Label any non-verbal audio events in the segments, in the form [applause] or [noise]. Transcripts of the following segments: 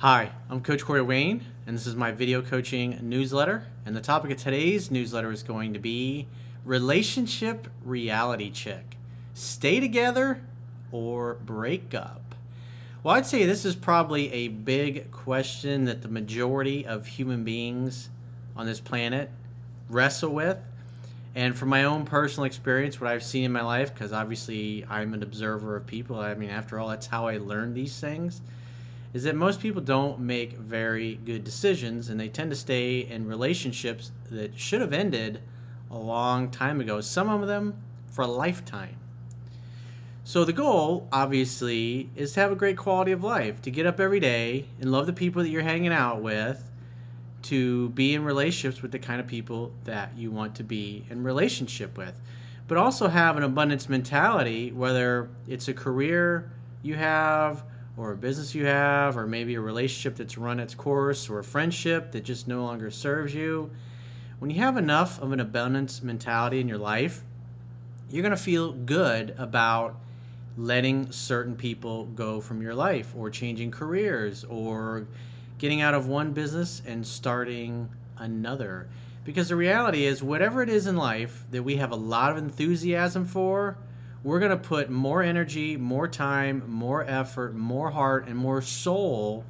Hi, I'm Coach Corey Wayne, and this is my video coaching newsletter. And the topic of today's newsletter is going to be relationship reality check. Stay together or break up? Well, I'd say this is probably a big question that the majority of human beings on this planet wrestle with. And from my own personal experience, what I've seen in my life, because obviously I'm an observer of people, I mean, after all, that's how I learn these things is that most people don't make very good decisions and they tend to stay in relationships that should have ended a long time ago, some of them for a lifetime. So, the goal, obviously, is to have a great quality of life, to get up every day and love the people that you're hanging out with, to be in relationships with the kind of people that you want to be in relationship with, but also have an abundance mentality, whether it's a career you have, or a business you have, or maybe a relationship that's run its course, or a friendship that just no longer serves you. When you have enough of an abundance mentality in your life, you're going to feel good about letting certain people go from your life, or changing careers, or getting out of one business and starting another. Because the reality is, whatever it is in life that we have a lot of enthusiasm for, we're going to put more energy, more time, more effort, more heart, and more soul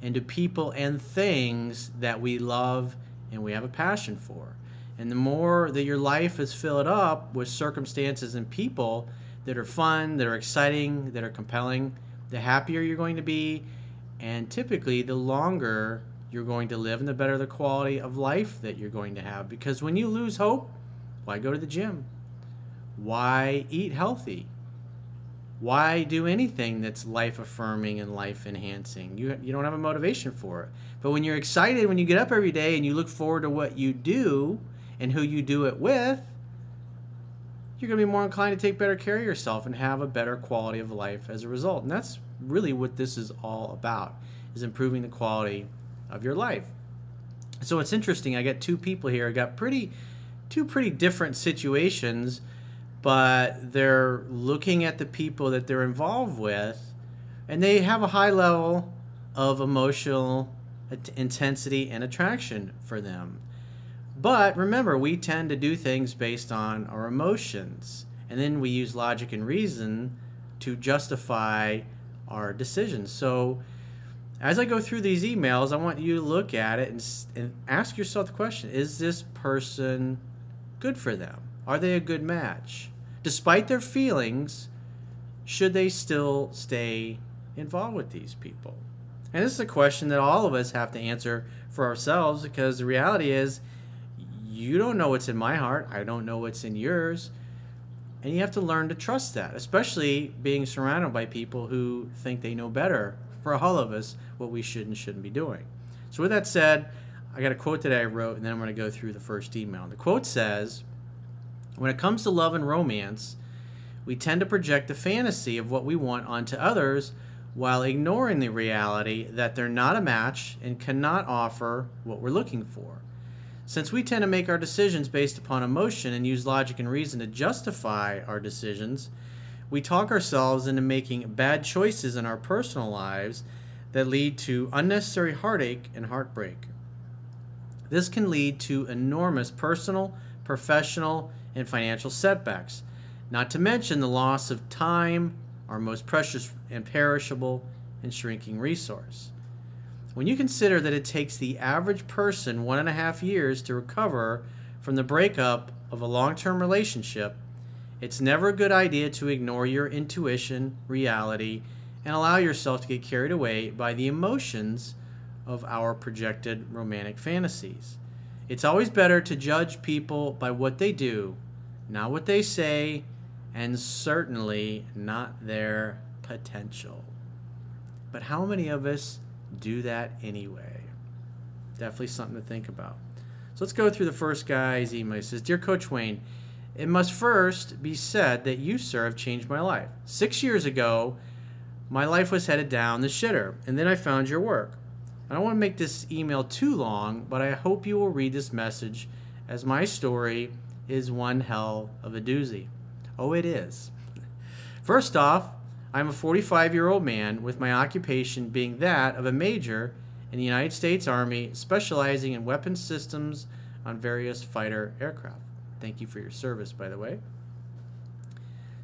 into people and things that we love and we have a passion for. And the more that your life is filled up with circumstances and people that are fun, that are exciting, that are compelling, the happier you're going to be. And typically, the longer you're going to live and the better the quality of life that you're going to have. Because when you lose hope, why go to the gym? Why eat healthy? Why do anything that's life affirming and life enhancing? You, you don't have a motivation for it. But when you're excited, when you get up every day and you look forward to what you do and who you do it with, you're going to be more inclined to take better care of yourself and have a better quality of life as a result. And that's really what this is all about is improving the quality of your life. So it's interesting. I got two people here. I got pretty two pretty different situations but they're looking at the people that they're involved with and they have a high level of emotional intensity and attraction for them. But remember, we tend to do things based on our emotions, and then we use logic and reason to justify our decisions. So, as I go through these emails, I want you to look at it and, and ask yourself the question Is this person good for them? Are they a good match? Despite their feelings, should they still stay involved with these people? And this is a question that all of us have to answer for ourselves because the reality is you don't know what's in my heart, I don't know what's in yours. And you have to learn to trust that, especially being surrounded by people who think they know better for all of us what we should and shouldn't be doing. So, with that said, I got a quote that I wrote, and then I'm going to go through the first email. The quote says, when it comes to love and romance, we tend to project the fantasy of what we want onto others while ignoring the reality that they're not a match and cannot offer what we're looking for. Since we tend to make our decisions based upon emotion and use logic and reason to justify our decisions, we talk ourselves into making bad choices in our personal lives that lead to unnecessary heartache and heartbreak. This can lead to enormous personal, professional, and financial setbacks, not to mention the loss of time, our most precious and perishable and shrinking resource. When you consider that it takes the average person one and a half years to recover from the breakup of a long term relationship, it's never a good idea to ignore your intuition, reality, and allow yourself to get carried away by the emotions of our projected romantic fantasies. It's always better to judge people by what they do not what they say, and certainly not their potential. But how many of us do that anyway? Definitely something to think about. So let's go through the first guy's email. He says, Dear Coach Wayne, it must first be said that you, sir, have changed my life. Six years ago, my life was headed down the shitter, and then I found your work. I don't want to make this email too long, but I hope you will read this message as my story is one hell of a doozy. Oh, it is. First off, I'm a 45 year old man with my occupation being that of a major in the United States Army specializing in weapons systems on various fighter aircraft. Thank you for your service, by the way.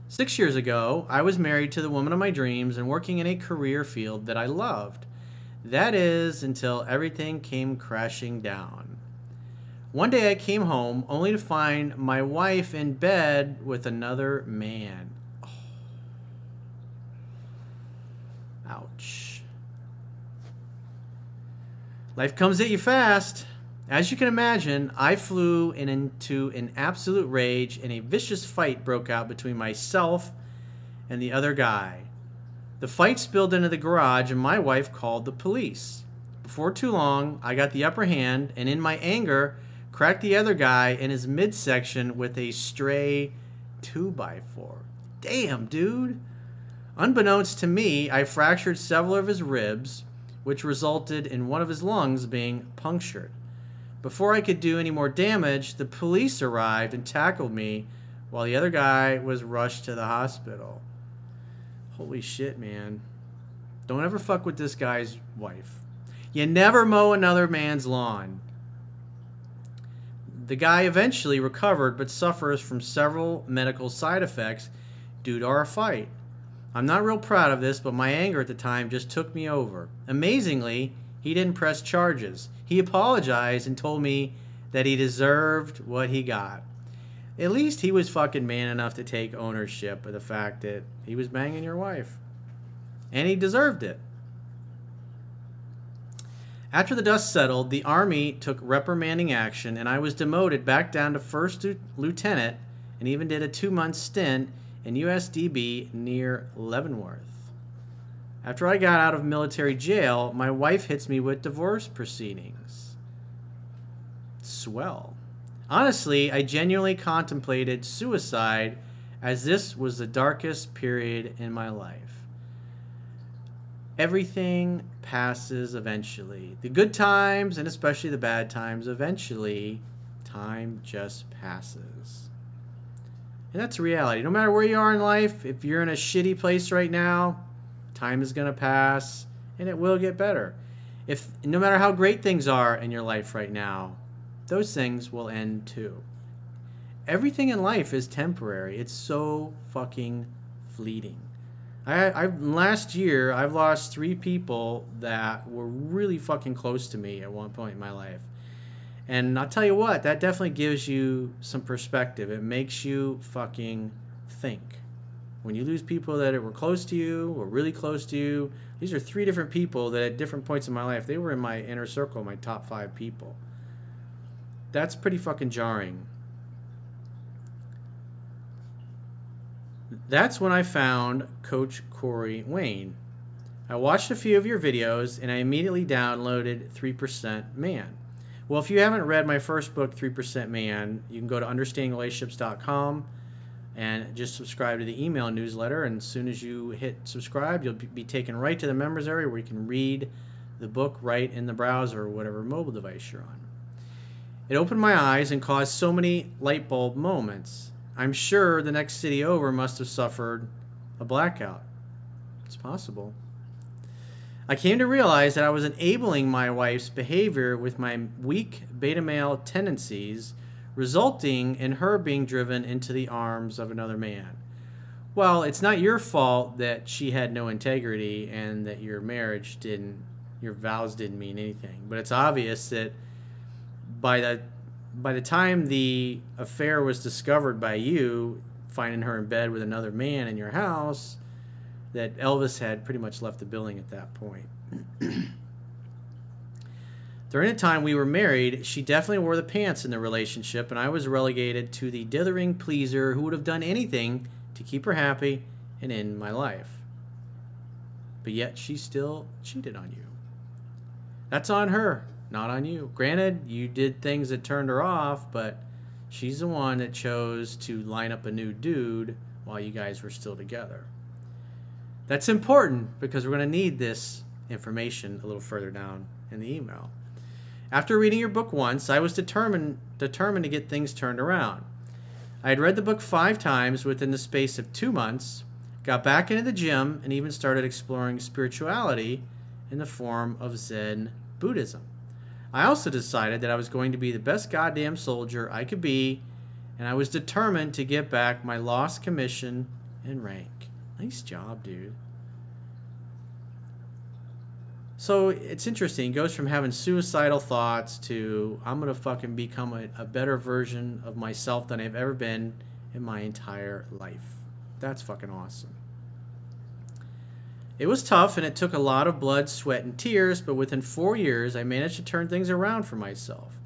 Six years ago, I was married to the woman of my dreams and working in a career field that I loved. That is, until everything came crashing down. One day I came home only to find my wife in bed with another man. Oh. Ouch. Life comes at you fast. As you can imagine, I flew in into an absolute rage and a vicious fight broke out between myself and the other guy. The fight spilled into the garage and my wife called the police. Before too long, I got the upper hand and in my anger cracked the other guy in his midsection with a stray 2x4. Damn, dude. Unbeknownst to me, I fractured several of his ribs, which resulted in one of his lungs being punctured. Before I could do any more damage, the police arrived and tackled me while the other guy was rushed to the hospital. Holy shit, man. Don't ever fuck with this guy's wife. You never mow another man's lawn. The guy eventually recovered but suffers from several medical side effects due to our fight. I'm not real proud of this, but my anger at the time just took me over. Amazingly, he didn't press charges. He apologized and told me that he deserved what he got. At least he was fucking man enough to take ownership of the fact that he was banging your wife. And he deserved it. After the dust settled, the Army took reprimanding action, and I was demoted back down to first lieutenant and even did a two month stint in USDB near Leavenworth. After I got out of military jail, my wife hits me with divorce proceedings. Swell. Honestly, I genuinely contemplated suicide as this was the darkest period in my life. Everything passes eventually. The good times and especially the bad times, eventually, time just passes. And that's reality. No matter where you are in life, if you're in a shitty place right now, Time is going to pass and it will get better. If no matter how great things are in your life right now, those things will end too. Everything in life is temporary. It's so fucking fleeting. I, I last year I've lost three people that were really fucking close to me at one point in my life. And I'll tell you what, that definitely gives you some perspective. It makes you fucking think. When you lose people that were close to you or really close to you, these are three different people that at different points in my life, they were in my inner circle, my top five people. That's pretty fucking jarring. That's when I found Coach Corey Wayne. I watched a few of your videos and I immediately downloaded 3% Man. Well, if you haven't read my first book, 3% Man, you can go to understandingrelationships.com and just subscribe to the email newsletter. And as soon as you hit subscribe, you'll be taken right to the members area where you can read the book right in the browser or whatever mobile device you're on. It opened my eyes and caused so many light bulb moments. I'm sure the next city over must have suffered a blackout. It's possible. I came to realize that I was enabling my wife's behavior with my weak beta male tendencies resulting in her being driven into the arms of another man. Well, it's not your fault that she had no integrity and that your marriage didn't, your vows didn't mean anything. But it's obvious that by the by the time the affair was discovered by you, finding her in bed with another man in your house, that Elvis had pretty much left the building at that point. [clears throat] During the time we were married, she definitely wore the pants in the relationship, and I was relegated to the dithering pleaser who would have done anything to keep her happy and in my life. But yet she still cheated on you. That's on her, not on you. Granted, you did things that turned her off, but she's the one that chose to line up a new dude while you guys were still together. That's important because we're going to need this information a little further down in the email. After reading your book once, I was determined determined to get things turned around. I had read the book five times within the space of two months, got back into the gym, and even started exploring spirituality in the form of Zen Buddhism. I also decided that I was going to be the best goddamn soldier I could be, and I was determined to get back my lost commission and rank. Nice job, dude. So it's interesting. It goes from having suicidal thoughts to I'm going to fucking become a, a better version of myself than I've ever been in my entire life. That's fucking awesome. It was tough and it took a lot of blood, sweat, and tears, but within four years, I managed to turn things around for myself.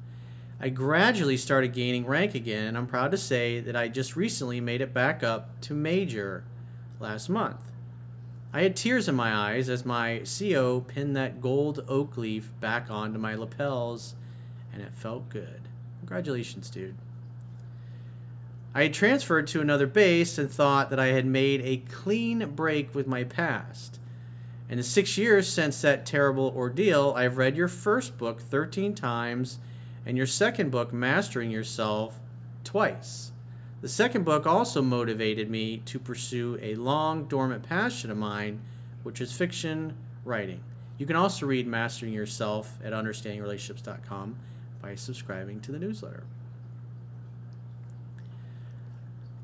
I gradually started gaining rank again, and I'm proud to say that I just recently made it back up to major last month. I had tears in my eyes as my CO pinned that gold oak leaf back onto my lapels, and it felt good. Congratulations, dude. I had transferred to another base and thought that I had made a clean break with my past. In the six years since that terrible ordeal, I've read your first book 13 times and your second book, Mastering Yourself, twice. The second book also motivated me to pursue a long dormant passion of mine, which is fiction writing. You can also read Mastering Yourself at understandingrelationships.com by subscribing to the newsletter.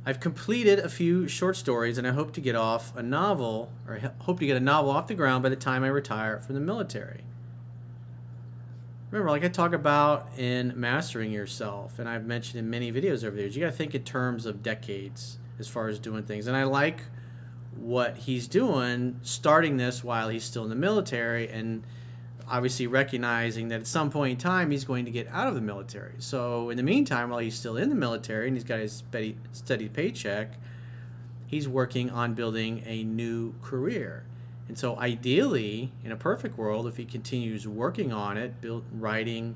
I've completed a few short stories and I hope to get off a novel or hope to get a novel off the ground by the time I retire from the military. Remember, like I talk about in mastering yourself, and I've mentioned in many videos over there, you got to think in terms of decades as far as doing things. And I like what he's doing, starting this while he's still in the military, and obviously recognizing that at some point in time he's going to get out of the military. So in the meantime, while he's still in the military and he's got his steady, steady paycheck, he's working on building a new career. And so, ideally, in a perfect world, if he continues working on it, build, writing,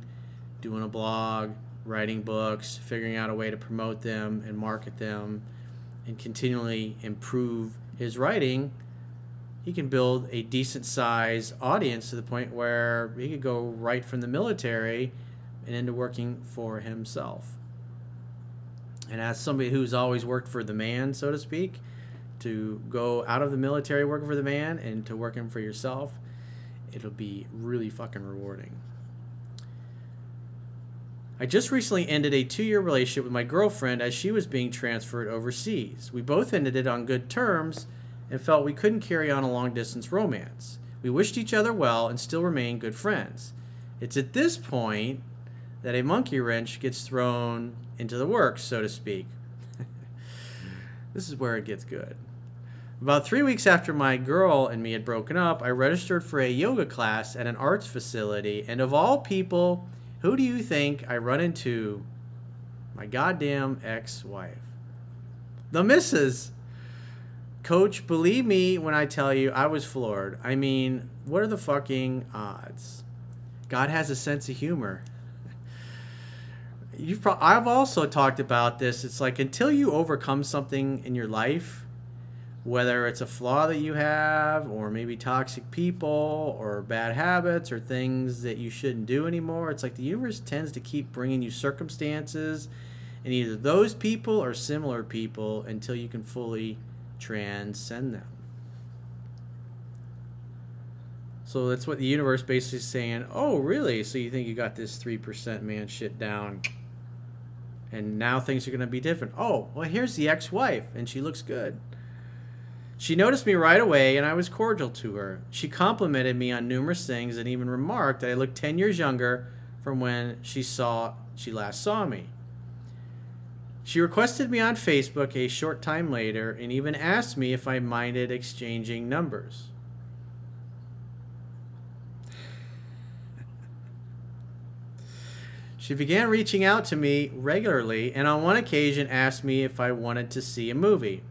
doing a blog, writing books, figuring out a way to promote them and market them, and continually improve his writing, he can build a decent size audience to the point where he could go right from the military and into working for himself. And as somebody who's always worked for the man, so to speak, to go out of the military working for the man and to working for yourself, it'll be really fucking rewarding. I just recently ended a two year relationship with my girlfriend as she was being transferred overseas. We both ended it on good terms and felt we couldn't carry on a long distance romance. We wished each other well and still remain good friends. It's at this point that a monkey wrench gets thrown into the works, so to speak. [laughs] this is where it gets good. About three weeks after my girl and me had broken up, I registered for a yoga class at an arts facility, and of all people, who do you think I run into? My goddamn ex wife. The missus. Coach, believe me when I tell you I was floored. I mean, what are the fucking odds? God has a sense of humor. You've pro- I've also talked about this. It's like until you overcome something in your life, whether it's a flaw that you have or maybe toxic people or bad habits or things that you shouldn't do anymore it's like the universe tends to keep bringing you circumstances and either those people or similar people until you can fully transcend them so that's what the universe basically is saying oh really so you think you got this 3% man shit down and now things are going to be different oh well here's the ex-wife and she looks good she noticed me right away, and I was cordial to her. She complimented me on numerous things and even remarked that I looked 10 years younger from when she saw she last saw me. She requested me on Facebook a short time later and even asked me if I minded exchanging numbers. She began reaching out to me regularly and on one occasion asked me if I wanted to see a movie.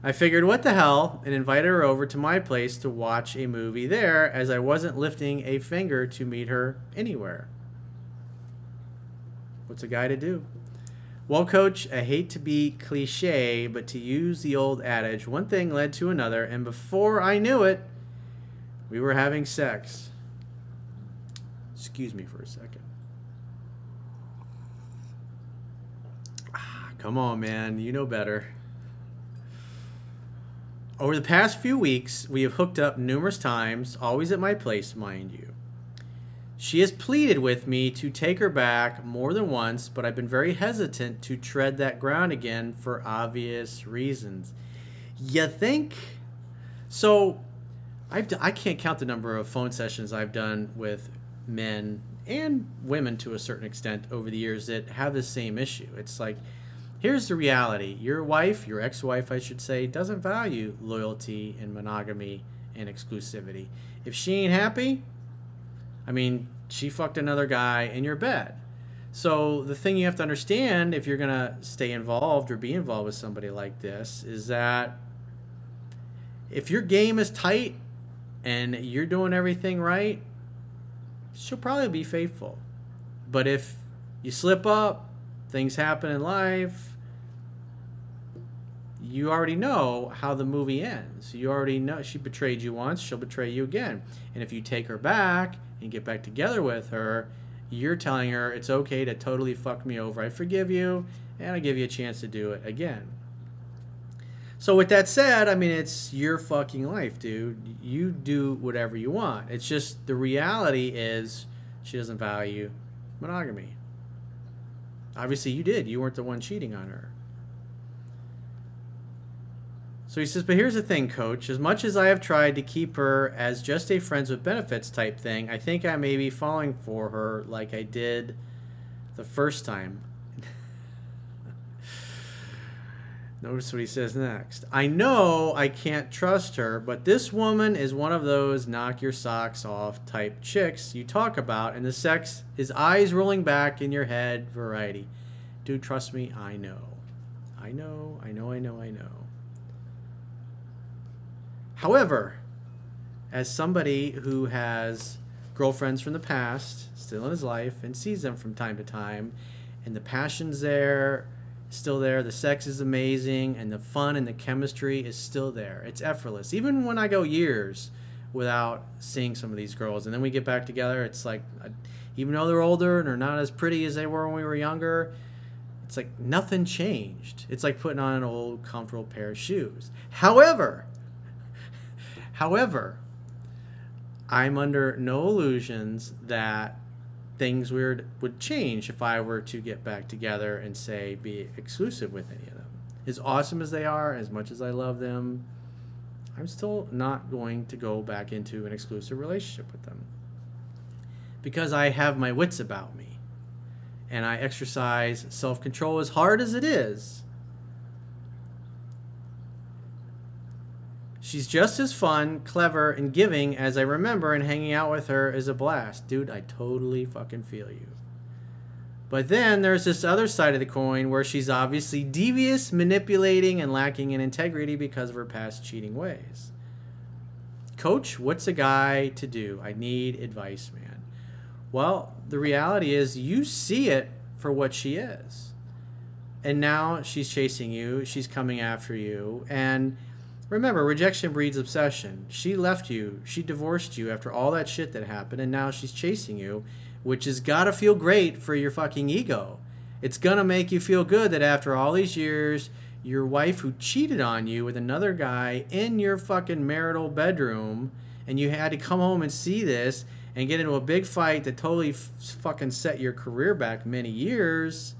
I figured, what the hell, and invited her over to my place to watch a movie there, as I wasn't lifting a finger to meet her anywhere. What's a guy to do? Well, coach, I hate to be cliche, but to use the old adage, one thing led to another, and before I knew it, we were having sex. Excuse me for a second. Ah, come on, man. You know better. Over the past few weeks, we have hooked up numerous times, always at my place, mind you. She has pleaded with me to take her back more than once, but I've been very hesitant to tread that ground again for obvious reasons. You think? So, I've d- I can't count the number of phone sessions I've done with men and women to a certain extent over the years that have the same issue. It's like, here's the reality your wife, your ex wife, I should say, doesn't value loyalty and monogamy and exclusivity. If she ain't happy, I mean, she fucked another guy in your bed. So the thing you have to understand if you're going to stay involved or be involved with somebody like this is that if your game is tight and you're doing everything right, she'll probably be faithful. But if you slip up, things happen in life, you already know how the movie ends. You already know she betrayed you once, she'll betray you again. And if you take her back and get back together with her, you're telling her it's okay to totally fuck me over. I forgive you and I give you a chance to do it again. So with that said, I mean it's your fucking life, dude. You do whatever you want. It's just the reality is she doesn't value monogamy. Obviously you did. You weren't the one cheating on her. So he says, but here's the thing, coach. As much as I have tried to keep her as just a friends with benefits type thing, I think I may be falling for her like I did the first time. [laughs] Notice what he says next. I know I can't trust her, but this woman is one of those knock your socks off type chicks you talk about, and the sex is eyes rolling back in your head variety. Dude, trust me, I know. I know, I know, I know, I know. However, as somebody who has girlfriends from the past still in his life and sees them from time to time, and the passion's there, still there, the sex is amazing, and the fun and the chemistry is still there. It's effortless. Even when I go years without seeing some of these girls, and then we get back together, it's like, uh, even though they're older and they're not as pretty as they were when we were younger, it's like nothing changed. It's like putting on an old, comfortable pair of shoes. However, However, I'm under no illusions that things weird would change if I were to get back together and say be exclusive with any of them. As awesome as they are, as much as I love them, I'm still not going to go back into an exclusive relationship with them. Because I have my wits about me and I exercise self control as hard as it is She's just as fun, clever, and giving as I remember, and hanging out with her is a blast. Dude, I totally fucking feel you. But then there's this other side of the coin where she's obviously devious, manipulating, and lacking in integrity because of her past cheating ways. Coach, what's a guy to do? I need advice, man. Well, the reality is you see it for what she is. And now she's chasing you, she's coming after you, and Remember, rejection breeds obsession. She left you, she divorced you after all that shit that happened, and now she's chasing you, which has gotta feel great for your fucking ego. It's gonna make you feel good that after all these years, your wife who cheated on you with another guy in your fucking marital bedroom, and you had to come home and see this and get into a big fight that totally f- fucking set your career back many years.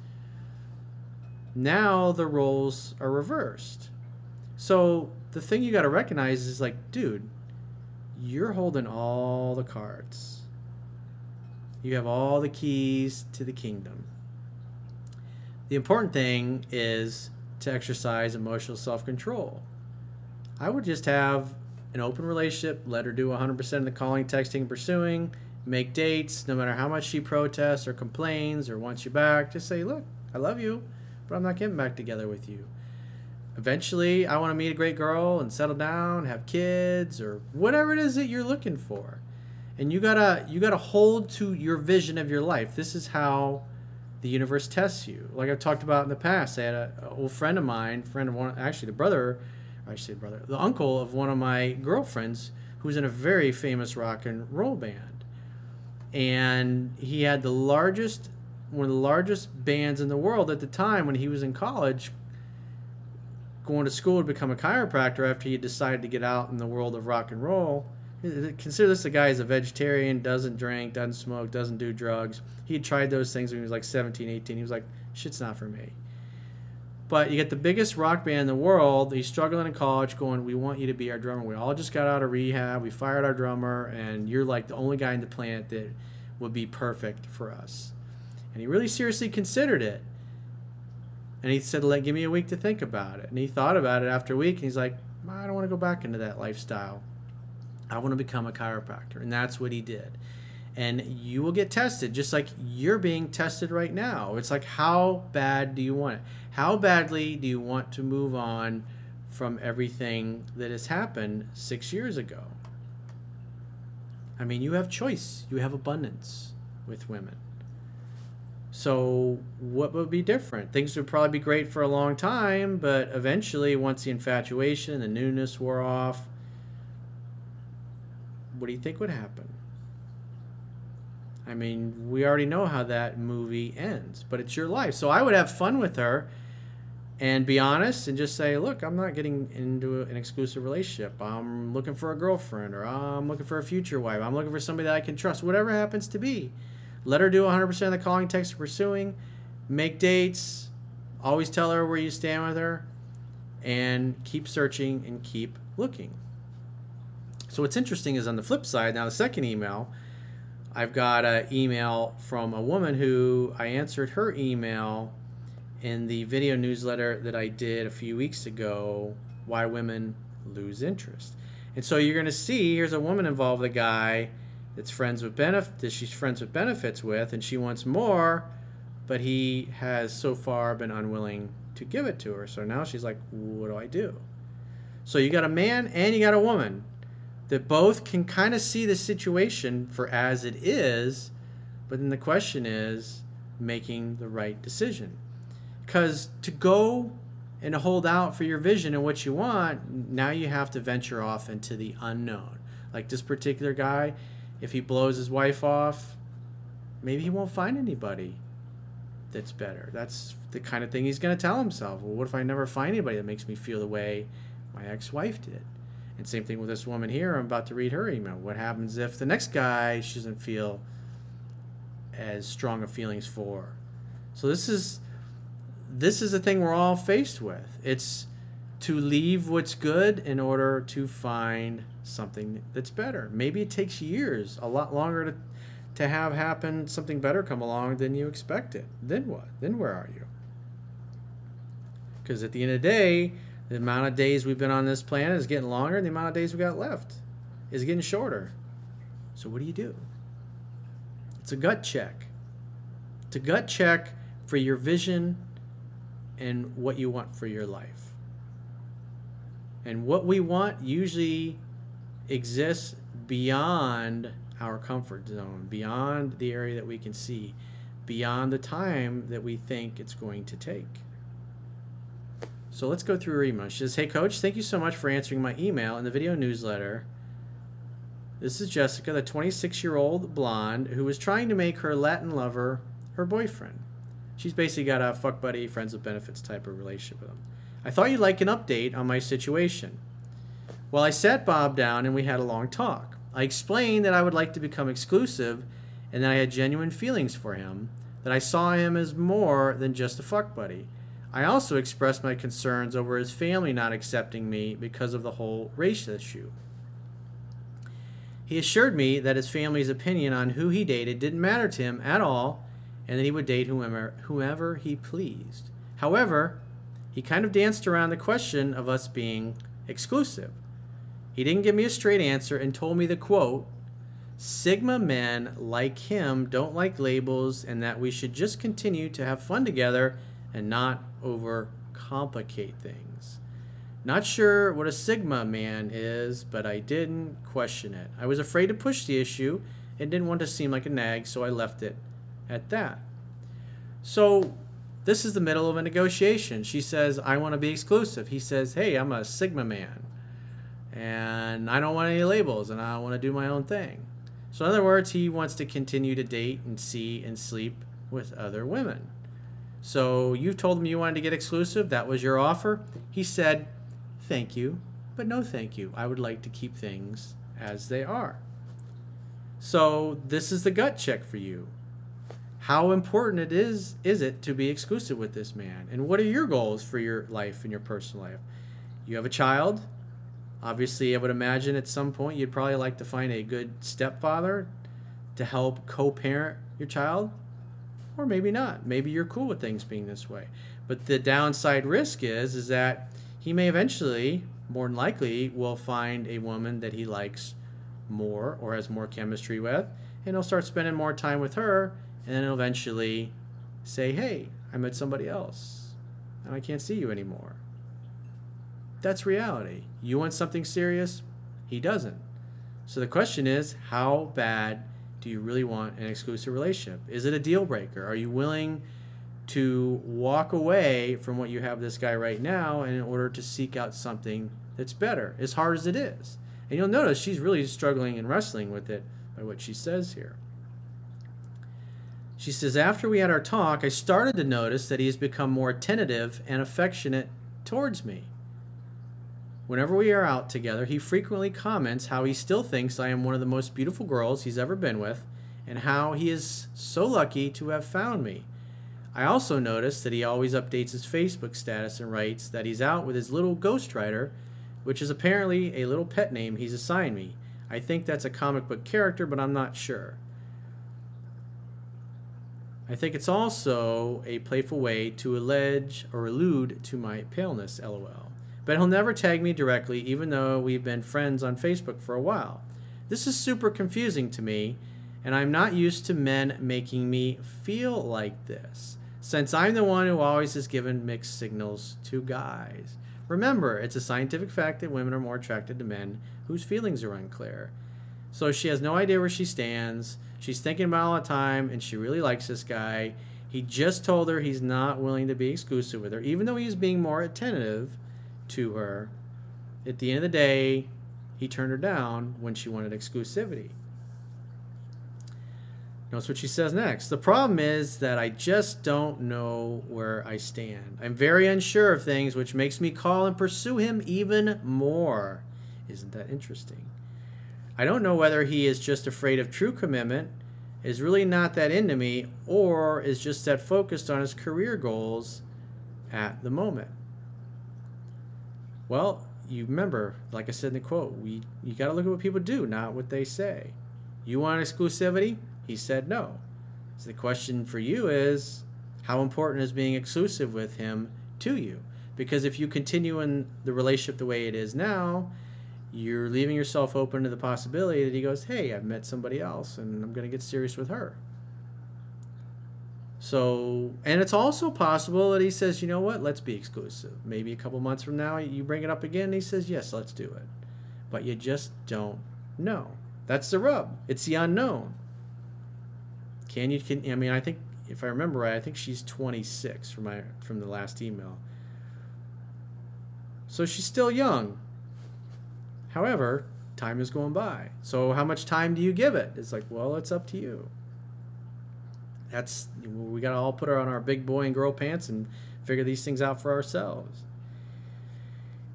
Now the roles are reversed. So the thing you got to recognize is like, dude, you're holding all the cards. You have all the keys to the kingdom. The important thing is to exercise emotional self control. I would just have an open relationship, let her do 100% of the calling, texting, pursuing, make dates, no matter how much she protests or complains or wants you back. Just say, look, I love you, but I'm not getting back together with you eventually I want to meet a great girl and settle down, have kids or whatever it is that you're looking for. And you got to you got to hold to your vision of your life. This is how the universe tests you. Like I've talked about in the past, I had a, old friend of mine, friend of one actually the brother, actually say brother, the uncle of one of my girlfriends who's in a very famous rock and roll band. And he had the largest one of the largest bands in the world at the time when he was in college going to school to become a chiropractor after he decided to get out in the world of rock and roll. Consider this a guy is a vegetarian, doesn't drink, doesn't smoke, doesn't do drugs. He tried those things when he was like 17, 18. He was like, shit's not for me. But you get the biggest rock band in the world. He's struggling in college, going, "We want you to be our drummer. We all just got out of rehab. We fired our drummer, and you're like the only guy in the planet that would be perfect for us." And he really seriously considered it. And he said, "Let give me a week to think about it." And he thought about it after a week, and he's like, "I don't want to go back into that lifestyle. I want to become a chiropractor." And that's what he did. And you will get tested, just like you're being tested right now. It's like, how bad do you want it? How badly do you want to move on from everything that has happened six years ago? I mean, you have choice, you have abundance with women. So, what would be different? Things would probably be great for a long time, but eventually, once the infatuation, and the newness wore off, what do you think would happen? I mean, we already know how that movie ends, but it's your life. So I would have fun with her and be honest and just say, look, I'm not getting into an exclusive relationship. I'm looking for a girlfriend or I'm looking for a future wife. I'm looking for somebody that I can trust, whatever happens to be. Let her do 100% of the calling, text, pursuing, make dates, always tell her where you stand with her, and keep searching and keep looking. So, what's interesting is on the flip side, now the second email, I've got an email from a woman who I answered her email in the video newsletter that I did a few weeks ago, Why Women Lose Interest. And so you're going to see here's a woman involved with a guy that's friends with benefit that she's friends with benefits with and she wants more, but he has so far been unwilling to give it to her. So now she's like, what do I do? So you got a man and you got a woman that both can kind of see the situation for as it is, but then the question is making the right decision. Because to go and hold out for your vision and what you want, now you have to venture off into the unknown. Like this particular guy, if he blows his wife off, maybe he won't find anybody that's better. That's the kind of thing he's going to tell himself. Well, what if I never find anybody that makes me feel the way my ex wife did? And same thing with this woman here. I'm about to read her email. What happens if the next guy she doesn't feel as strong of feelings for? So this is this is the thing we're all faced with. It's to leave what's good in order to find something that's better. Maybe it takes years, a lot longer to to have happen something better come along than you expected. Then what? Then where are you? Because at the end of the day, the amount of days we've been on this planet is getting longer, and the amount of days we got left is getting shorter. So what do you do? It's a gut check. It's a gut check for your vision and what you want for your life. And what we want usually exists beyond our comfort zone, beyond the area that we can see, beyond the time that we think it's going to take. So let's go through her email. She says, Hey, coach, thank you so much for answering my email in the video newsletter. This is Jessica, the 26 year old blonde who was trying to make her Latin lover her boyfriend. She's basically got a fuck buddy, friends with benefits type of relationship with him. I thought you'd like an update on my situation. Well, I sat Bob down and we had a long talk. I explained that I would like to become exclusive and that I had genuine feelings for him, that I saw him as more than just a fuck buddy. I also expressed my concerns over his family not accepting me because of the whole race issue. He assured me that his family's opinion on who he dated didn't matter to him at all and that he would date whomever, whoever he pleased. However, he kind of danced around the question of us being exclusive. He didn't give me a straight answer and told me the quote Sigma men like him don't like labels and that we should just continue to have fun together and not overcomplicate things. Not sure what a Sigma man is, but I didn't question it. I was afraid to push the issue and didn't want to seem like a nag, so I left it at that. So this is the middle of a negotiation. She says, I want to be exclusive. He says, Hey, I'm a Sigma man and I don't want any labels and I want to do my own thing. So, in other words, he wants to continue to date and see and sleep with other women. So you told him you wanted to get exclusive. That was your offer. He said, Thank you, but no thank you. I would like to keep things as they are. So this is the gut check for you. How important it is is it to be exclusive with this man? And what are your goals for your life and your personal life? You have a child. Obviously, I would imagine at some point you'd probably like to find a good stepfather to help co-parent your child or maybe not. Maybe you're cool with things being this way. But the downside risk is is that he may eventually more than likely will find a woman that he likes more or has more chemistry with and he'll start spending more time with her and then eventually say hey i met somebody else and i can't see you anymore that's reality you want something serious he doesn't so the question is how bad do you really want an exclusive relationship? Is it a deal breaker? Are you willing to walk away from what you have this guy right now in order to seek out something that's better, as hard as it is? And you'll notice she's really struggling and wrestling with it by what she says here. She says, After we had our talk, I started to notice that he has become more attentive and affectionate towards me. Whenever we are out together, he frequently comments how he still thinks I am one of the most beautiful girls he's ever been with, and how he is so lucky to have found me. I also notice that he always updates his Facebook status and writes that he's out with his little Ghost Rider, which is apparently a little pet name he's assigned me. I think that's a comic book character, but I'm not sure. I think it's also a playful way to allege or allude to my paleness, lol but he'll never tag me directly, even though we've been friends on Facebook for a while. This is super confusing to me, and I'm not used to men making me feel like this, since I'm the one who always has given mixed signals to guys. Remember, it's a scientific fact that women are more attracted to men whose feelings are unclear. So she has no idea where she stands. She's thinking about all the time, and she really likes this guy. He just told her he's not willing to be exclusive with her, even though he's being more attentive to her. At the end of the day, he turned her down when she wanted exclusivity. Notice what she says next. The problem is that I just don't know where I stand. I'm very unsure of things, which makes me call and pursue him even more. Isn't that interesting? I don't know whether he is just afraid of true commitment, is really not that into me, or is just that focused on his career goals at the moment. Well, you remember, like I said in the quote, we you got to look at what people do, not what they say. You want exclusivity? He said no. So the question for you is, how important is being exclusive with him to you? Because if you continue in the relationship the way it is now, you're leaving yourself open to the possibility that he goes, "Hey, I've met somebody else, and I'm going to get serious with her." So, and it's also possible that he says, you know what, let's be exclusive. Maybe a couple months from now, you bring it up again, and he says, yes, let's do it. But you just don't know. That's the rub. It's the unknown. Can you? Can I mean? I think if I remember right, I think she's 26 from my from the last email. So she's still young. However, time is going by. So how much time do you give it? It's like, well, it's up to you that's we got to all put on our big boy and girl pants and figure these things out for ourselves.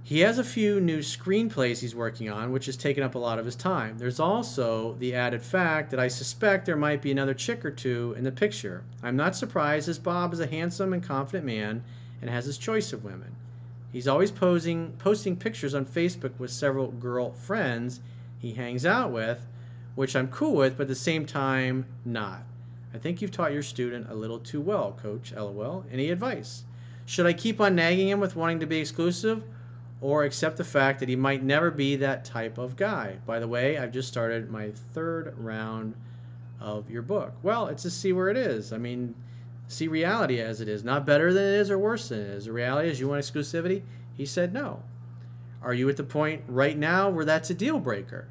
He has a few new screenplays he's working on, which has taken up a lot of his time. There's also the added fact that I suspect there might be another chick or two in the picture. I'm not surprised, as Bob is a handsome and confident man and has his choice of women. He's always posing, posting pictures on Facebook with several girl friends he hangs out with, which I'm cool with, but at the same time, not. I think you've taught your student a little too well, coach. LOL. Any advice? Should I keep on nagging him with wanting to be exclusive or accept the fact that he might never be that type of guy? By the way, I've just started my third round of your book. Well, it's to see where it is. I mean, see reality as it is. Not better than it is or worse than it is. The reality is you want exclusivity? He said no. Are you at the point right now where that's a deal breaker?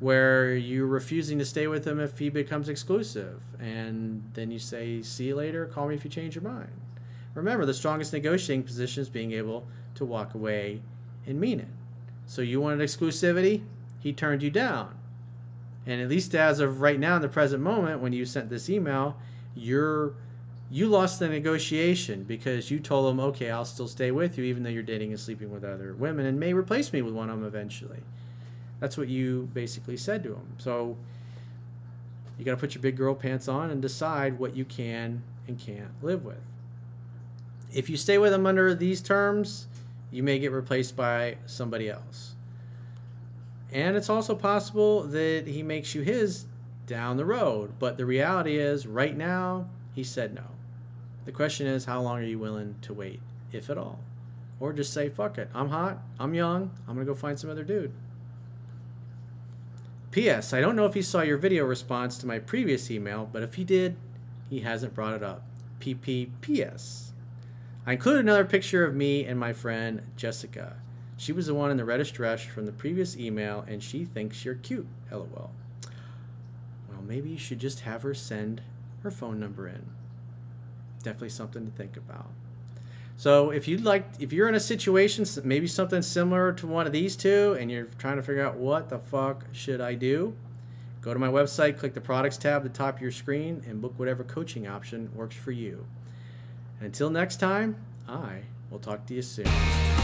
Where you're refusing to stay with him if he becomes exclusive. And then you say, see you later, call me if you change your mind. Remember, the strongest negotiating position is being able to walk away and mean it. So you wanted exclusivity, he turned you down. And at least as of right now, in the present moment, when you sent this email, you're you lost the negotiation because you told him, okay, I'll still stay with you even though you're dating and sleeping with other women and may replace me with one of them eventually. That's what you basically said to him. So you got to put your big girl pants on and decide what you can and can't live with. If you stay with him under these terms, you may get replaced by somebody else. And it's also possible that he makes you his down the road. But the reality is, right now, he said no. The question is, how long are you willing to wait, if at all? Or just say, fuck it, I'm hot, I'm young, I'm gonna go find some other dude. P.S. I don't know if he saw your video response to my previous email, but if he did, he hasn't brought it up. P.P.P.S. I included another picture of me and my friend Jessica. She was the one in the reddish dress from the previous email, and she thinks you're cute. LOL. Well, maybe you should just have her send her phone number in. Definitely something to think about. So if you'd like, if you're in a situation, maybe something similar to one of these two, and you're trying to figure out what the fuck should I do, go to my website, click the products tab at the top of your screen, and book whatever coaching option works for you. And until next time, I will talk to you soon.